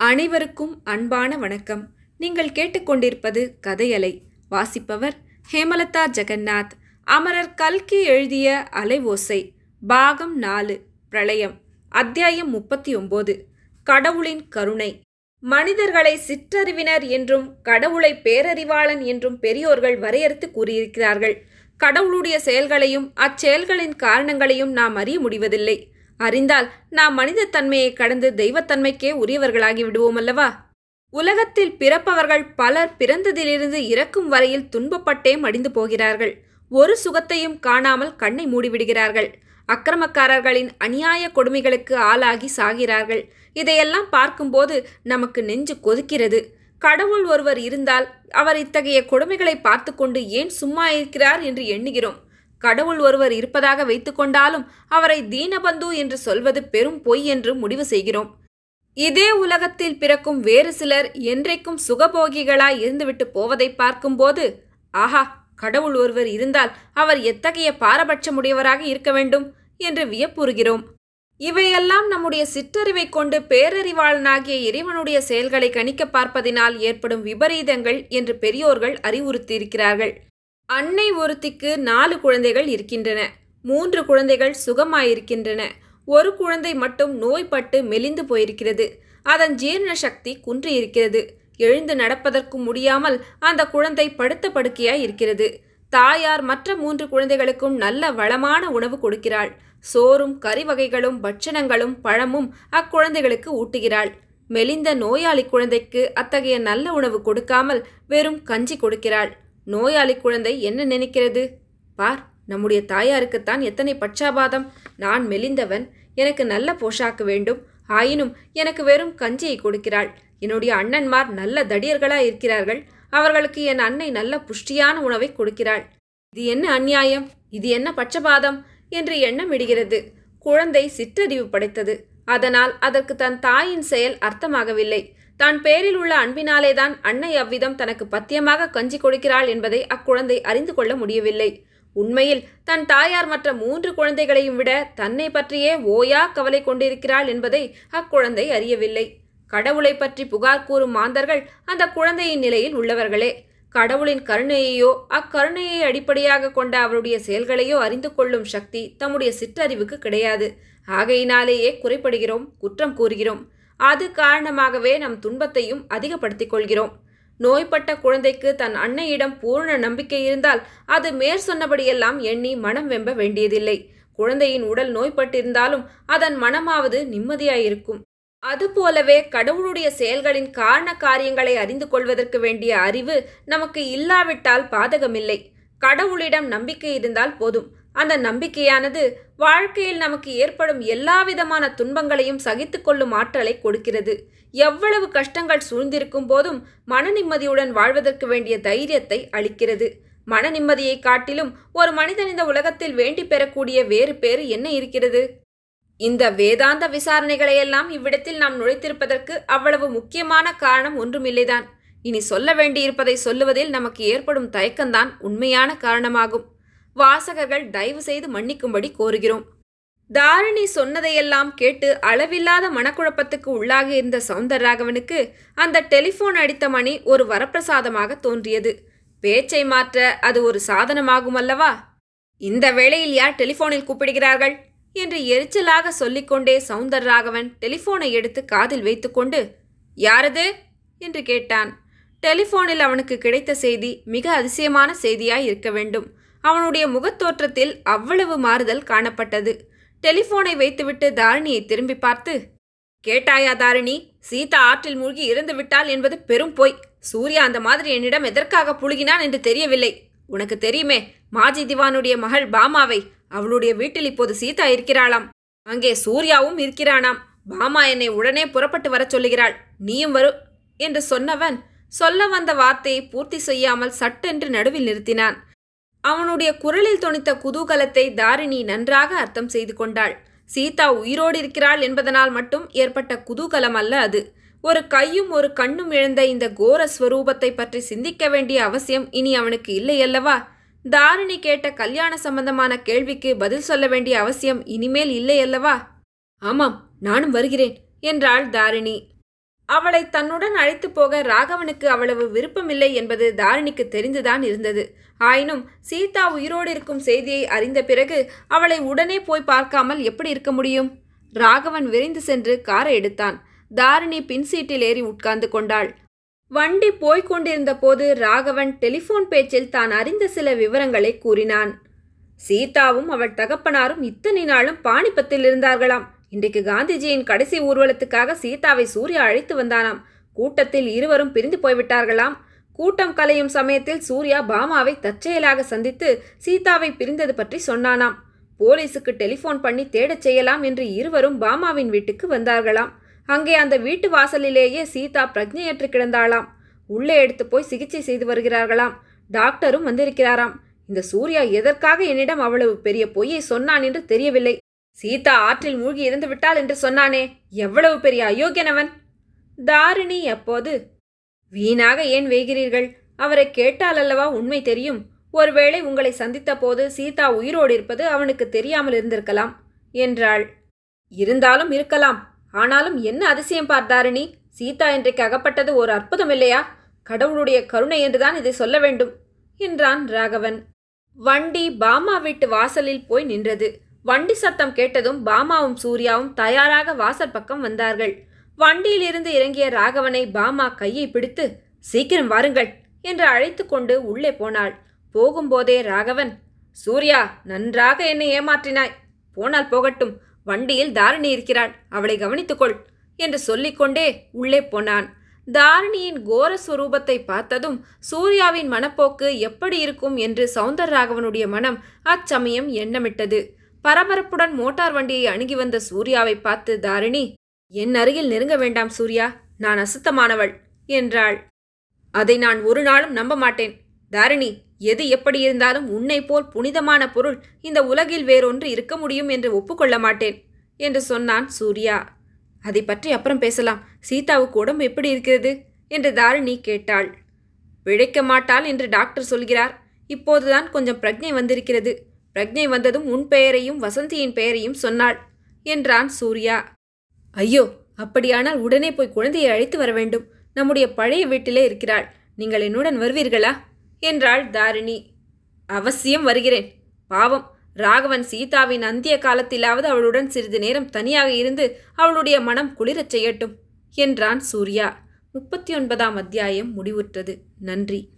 அனைவருக்கும் அன்பான வணக்கம். நீங்கள் கேட்டுக்கொண்டிருப்பது கதையலை வாசிப்பவர் ஹேமலதா ஜெகநாத். அமரர் கல்கி எழுதிய அலைவோசை பாகம் நாலு பிரளயம் அத்தியாயம் முப்பத்தி ஒம்போது கடவுளின் கருணை. மனிதர்களை சிற்றறிவினர் என்றும் கடவுளை பேரறிவாளன் என்றும் பெரியோர்கள் வரையறுத்து கூறியிருக்கிறார்கள். கடவுளுடைய செயல்களையும் அச்செயல்களின் காரணங்களையும் நாம் அறிய முடிவதில்லை. அறிந்தால் நாம் மனித தன்மையை கடந்து தெய்வத்தன்மைக்கே உரியவர்களாகி விடுவோம் அல்லவா உலகத்தில் பிறப்பவர்கள் பலர் பிறந்ததிலிருந்து இறக்கும் வரையில் துன்பப்பட்டே மடிந்து போகிறார்கள். ஒரு சுகத்தையும் காணாமல் கண்ணை மூடிவிடுகிறார்கள். அக்கிரமக்காரர்களின் அநியாய கொடுமைகளுக்கு ஆளாகி சாகிறார்கள். இதையெல்லாம் பார்க்கும்போது நமக்கு நெஞ்சு கொதிக்கிறது. கடவுள் ஒருவர் இருந்தால் அவர் இத்தகைய கொடுமைகளை பார்த்து கொண்டு ஏன் சும்மா இருக்கிறார் என்று எண்ணுகிறோம். கடவுள் ஒருவர் இருப்பதாக வைத்துக்கொண்டாலும் அவரை தீனபந்து என்று சொல்வது பெரும் பொய் என்று முடிவு செய்கிறோம். இதே உலகத்தில் பிறக்கும் வேறு சிலர் என்றைக்கும் சுகபோகிகளாய் இருந்துவிட்டு போவதை பார்க்கும்போது ஆஹா கடவுள் ஒருவர் இருந்தால் அவர் எத்தகைய பாரபட்சமுடையவராக இருக்க வேண்டும் என்று வியப்புறுகிறோம். இவையெல்லாம் நம்முடைய சிற்றறிவை கொண்டு பேரறிவாளனாகிய இறைவனுடைய செயல்களை கணிக்க பார்ப்பதினால் ஏற்படும் விபரீதங்கள் என்று பெரியோர்கள் அறிவுறுத்தியிருக்கிறார்கள். அன்னை ஒருத்திக்கு நாலு குழந்தைகள் இருக்கின்றன. மூன்று குழந்தைகள் சுகமாயிருக்கின்றன. ஒரு குழந்தை மட்டும் நோய்பட்டு மெலிந்து போயிருக்கிறது. அதன் ஜீரண சக்தி குன்றியிருக்கிறது. எழுந்து நடப்பதற்கு முடியாமல் அந்த குழந்தை படுத்த படுக்கையாய் இருக்கிறது தாயார் மற்ற மூன்று குழந்தைகளுக்கும் நல்ல வளமான உணவு கொடுக்கிறாள். சோறும் கறி வகைகளும் பட்சணங்களும் பழமும் அக்குழந்தைகளுக்கு ஊட்டுகிறாள். மெலிந்த நோயாளி குழந்தைக்கு அத்தகைய நல்ல உணவு கொடுக்காமல் வெறும் கஞ்சி கொடுக்கிறாள். நோயாளி குழந்தை என்ன நினைக்கிறது? பார் நம்முடைய தாயாருக்குத்தான் எத்தனை பட்சாபாதம். நான் மெலிந்தவன் எனக்கு நல்ல போஷாக்கு வேண்டும். ஆயினும் எனக்கு வெறும் கஞ்சியை கொடுக்கிறாள். என்னுடைய அண்ணன்மார் நல்ல தடியர்களாய் இருக்கிறார்கள். அவர்களுக்கு என் அன்னை நல்ல புஷ்டியான உணவை கொடுக்கிறாள். இது என்ன அநியாயம் இது என்ன பட்சபாதம்? என்று எண்ணம் இடுகிறது குழந்தை சிற்றறிவு படைத்தது. அதனால் அதற்கு தன் தாயின் செயல் அர்த்தமாகவில்லை. தான் பேரில் உள்ள அன்பினாலேதான் அன்னை அவ்விதம் தனக்கு பத்தியமாக கஞ்சி கொடுக்கிறாள் என்பதை அக்குழந்தை அறிந்து கொள்ள முடியவில்லை. உண்மையில் தன் தாயார் மற்ற மூன்று குழந்தைகளையும் விட தன்னை பற்றியே ஓயா கவலை கொண்டிருக்கிறாள் என்பதை அக்குழந்தை அறியவில்லை. கடவுளை பற்றி புகார் கூறும் மாந்தர்கள் அந்த குழந்தையின் நிலையில் உள்ளவர்களே. கடவுளின் கருணையையோ அக்கருணையை அடிப்படையாக கொண்ட அவருடைய செயல்களையோ அறிந்து கொள்ளும் சக்தி தம்முடைய சிற்றறிவுக்கு கிடையாது. ஆகையினாலேயே குறைப்படுகிறோம் குற்றம் கூறுகிறோம். அது காரணமாகவே நம் துன்பத்தையும் அதிகப்படுத்திக் கொள்கிறோம். நோய்பட்ட குழந்தைக்கு தன் அன்னையிடம் பூர்ண நம்பிக்கை இருந்தால் அது மேற் சொன்னபடியெல்லாம் எண்ணி மனம் வெம்ப வேண்டியதில்லை. குழந்தையின் உடல் நோய்பட்டிருந்தாலும் அதன் மனமாவது நிம்மதியாயிருக்கும். அதுபோலவே கடவுளுடைய செயல்களின் காரண காரியங்களை அறிந்து கொள்வதற்கு வேண்டிய அறிவு நமக்கு இல்லாவிட்டால் பாதகமில்லை. கடவுளிடம் நம்பிக்கை இருந்தால் போதும். அந்த நம்பிக்கையானது வாழ்க்கையில் நமக்கு ஏற்படும் எல்லாவிதமான துன்பங்களையும் சகித்து கொள்ளும் ஆற்றலை கொடுக்கிறது. எவ்வளவு கஷ்டங்கள் சூழ்ந்திருக்கும் போதும் மன நிம்மதியுடன் வாழ்வதற்கு வேண்டிய தைரியத்தை அளிக்கிறது. மன நிம்மதியை காட்டிலும் ஒரு மனிதன் இந்த உலகத்தில் வேண்டி பெறக்கூடிய வேறு பேறு என்ன இருக்கிறது? இந்த வேதாந்த விசாரணைகளையெல்லாம் இவ்விடத்தில் நாம் நுழைத்திருப்பதற்கு அவ்வளவு முக்கியமான காரணம் ஒன்றுமில்லைதான். இனி சொல்ல வேண்டியிருப்பதை சொல்லுவதில் நமக்கு ஏற்படும் தயக்கம்தான் உண்மையான காரணமாகும். வாசகர்கள் தயவு செய்து மன்னிக்கும்படி கோருகிறோம். தாரிணி சொன்னதையெல்லாம் கேட்டு அளவில்லாத மனக்குழப்பத்துக்கு உள்ளாகி இருந்த சவுந்தரராகவனுக்கு அந்த டெலிஃபோன் அடித்த மணி ஒரு வரப்பிரசாதமாக தோன்றியது. பேச்சை மாற்ற அது ஒரு சாதனமாகும் அல்லவா இந்த வேளையில் யார் டெலிஃபோனில் கூப்பிடுகிறார்கள்? என்று எரிச்சலாக சொல்லிக்கொண்டே சவுந்தரராகவன் டெலிஃபோனை எடுத்து காதில் வைத்துக்கொண்டு யாரது? என்று கேட்டான். டெலிஃபோனில் அவனுக்கு கிடைத்த செய்தி மிக அதிசயமான செய்தியாய் இருக்க வேண்டும். அவனுடைய முகத்தோற்றத்தில் அவ்வளவு மாறுதல் காணப்பட்டது. டெலிஃபோனை வைத்துவிட்டு தாரிணியை திரும்பி பார்த்து கேட்டாயா தாரிணி சீதா ஆற்றில் மூழ்கி இறந்து விட்டாள் என்பது பெரும் பொய். சூர்யா அந்த மாதிரி என்னிடம் எதற்காக புழுகினான் என்று தெரியவில்லை. உனக்கு தெரியுமே மாஜி திவானுடைய மகள் பாமாவை. அவளுடைய வீட்டில் இப்போது சீதா இருக்கிறாளாம். அங்கே சூர்யாவும் இருக்கிறானாம். பாமா என்னை உடனே புறப்பட்டு வரச் சொல்லுகிறாள். நீயும் வரு என்று சொன்னவன் சொல்ல வந்த வார்த்தையை பூர்த்தி செய்யாமல் சட்டென்று நடுவில் நிறுத்தினான். அவனுடைய குரலில் தொனித்த குதூகலத்தை தாரிணி நன்றாக அர்த்தம் செய்து கொண்டாள். சீதா உயிரோடு இருக்கிறாள் என்பதனால் மட்டும் ஏற்பட்ட குதூகலம் அல்ல அது. ஒரு கையும் ஒரு கண்ணும் இழந்த இந்த கோர ஸ்வரூபத்தை பற்றி சிந்திக்க வேண்டிய அவசியம் இனி அவனுக்கு இல்லையல்லவா தாரிணி கேட்ட கல்யாண சம்பந்தமான கேள்விக்கு பதில் சொல்ல வேண்டிய அவசியம் இனிமேல் இல்லையல்லவா ஆமாம் நானும் வருகிறேன் என்றாள் தாரிணி. அவளை தன்னுடன் அழைத்து போக ராகவனுக்கு அவ்வளவு விருப்பமில்லை என்பது தாரிணிக்கு தெரிந்துதான் இருந்தது. ஆயினும் சீதா உயிரோடு இருக்கும் செய்தியை அறிந்த பிறகு அவளை உடனே போய் பார்க்காமல் எப்படி இருக்க முடியும்? ராகவன் விரைந்து சென்று காரை எடுத்தான். தாரிணி பின் சீட்டில் ஏறி உட்கார்ந்து கொண்டாள். வண்டி போய்க் கொண்டிருந்த போது ராகவன் டெலிபோன் பேச்சில் தான் அறிந்த சில விவரங்களை கூறினான். சீதாவும் அவள் தகப்பனாரும் இத்தனை நாளும் பாணிபத்தில் இருந்தார்களாம். இன்றைக்கு காந்திஜியின் கடைசி ஊர்வலத்துக்காக சீதாவை சூர்யா அழைத்து வந்தானாம். கூட்டத்தில் இருவரும் பிரிந்து போய்விட்டார்களாம். கூட்டம் கலையும் சமயத்தில் சூர்யா பாமாவை தற்செயலாக சந்தித்து சீதாவை பிரிந்தது பற்றி சொன்னானாம். போலீஸுக்கு டெலிஃபோன் பண்ணி தேடச் செய்யலாம் என்று இருவரும் பாமாவின் வீட்டுக்கு வந்தார்களாம். அங்கே அந்த வீட்டு வாசலிலேயே சீதா பிரஜையற்று கிடந்தாளாம். உள்ளே எடுத்து போய் சிகிச்சை செய்து வருகிறார்களாம். டாக்டரும் வந்திருக்கிறாராம். இந்த சூர்யா எதற்காக என்னிடம் அவ்வளவு பெரிய பொய்யை சொன்னான் என்று தெரியவில்லை. சீதா ஆற்றில் மூழ்கி இறந்து விட்டாள் என்று சொன்னானே எவ்வளவு பெரிய அயோக்கியனவன்? தாரிணி அப்போது வீணாக ஏன் வேகிறீர்கள்? அவரை கேட்டால் அல்லவா உண்மை தெரியும்? ஒருவேளை உங்களை சந்தித்த போது சீதா உயிரோடு இருப்பது அவனுக்கு தெரியாமல் இருந்திருக்கலாம் என்றாள். இருந்தாலும் இருக்கலாம். ஆனாலும் என்ன அதிசயம் பார்த்தாரிணி சீதா இன்றைக்கு அகப்பட்டது ஒரு அற்புதம் இல்லையா? கடவுளுடைய கருணை என்றுதான் இதை சொல்ல வேண்டும் என்றான் ராகவன். வண்டி பாமா வீட்டு வாசலில் போய் நின்றது. வண்டி சத்தம் கேட்டதும் பாமாவும் சூர்யாவும் தயாராக வாசல் பக்கம் வந்தார்கள். வண்டியிலிருந்து இறங்கிய ராகவனை பாமா கையை பிடித்து சீக்கிரம் வாருங்கள் என்று அழைத்து கொண்டு உள்ளே போனாள். போகும்போதே ராகவன் சூர்யா நன்றாக என்னை ஏமாற்றினாய். போனால் போகட்டும். வண்டியில் தாரிணி இருக்கிறாள். அவளை கவனித்துக்கொள் என்று சொல்லிக்கொண்டே உள்ளே போனான். தாரிணியின் கோர சுரூபத்தை பார்த்ததும் சூர்யாவின் மனப்போக்கு எப்படி இருக்கும்? என்று சவுந்தர ராகவனுடைய மனம் அச்சமயம் எண்ணமிட்டது. பரபரப்புடன் மோட்டார் வண்டியை அணுகி வந்த சூர்யாவை பார்த்து தாரிணி என் அருகில் நெருங்க வேண்டாம் சூர்யா. நான் அசுத்தமானவள் என்றாள். அதை நான் ஒரு நாளும் நம்ப மாட்டேன். தாரிணி எது எப்படி இருந்தாலும் உன்னை போல் புனிதமான பொருள் இந்த உலகில் வேறொன்று இருக்க முடியும் என்று ஒப்புக்கொள்ள மாட்டேன் என்று சொன்னான் சூர்யா. அதை பற்றி அப்புறம் பேசலாம். சீதாவுக்கு உடம்பு எப்படி இருக்கிறது? என்று தாரிணி கேட்டாள். பிழைக்க மாட்டாள் என்று டாக்டர் சொல்கிறார். இப்போதுதான் கொஞ்சம் பிரக்ஞை வந்திருக்கிறது. பிரக்ஞை வந்ததும் உன் பெயரையும் வசந்தியின் பெயரையும் சொன்னாள் என்றான் சூர்யா. ஐயோ அப்படியானால் உடனே போய் குழந்தையை அழைத்து வர வேண்டும். நம்முடைய பழைய வீட்டிலே இருக்கிறாள். நீங்கள் என்னுடன் வருவீர்களா? என்றாள் தாரிணி. அவசியம் வருகிறேன். பாவம் ராகவன் சீதாவின் அந்திய காலத்திலாவது அவளுடன் சிறிது நேரம் தனியாக இருந்து அவளுடைய மனம் குளிரச் செய்யட்டும் என்றான் சூர்யா. முப்பத்தி ஒன்பதாம் அத்தியாயம் முடிவுற்றது. நன்றி.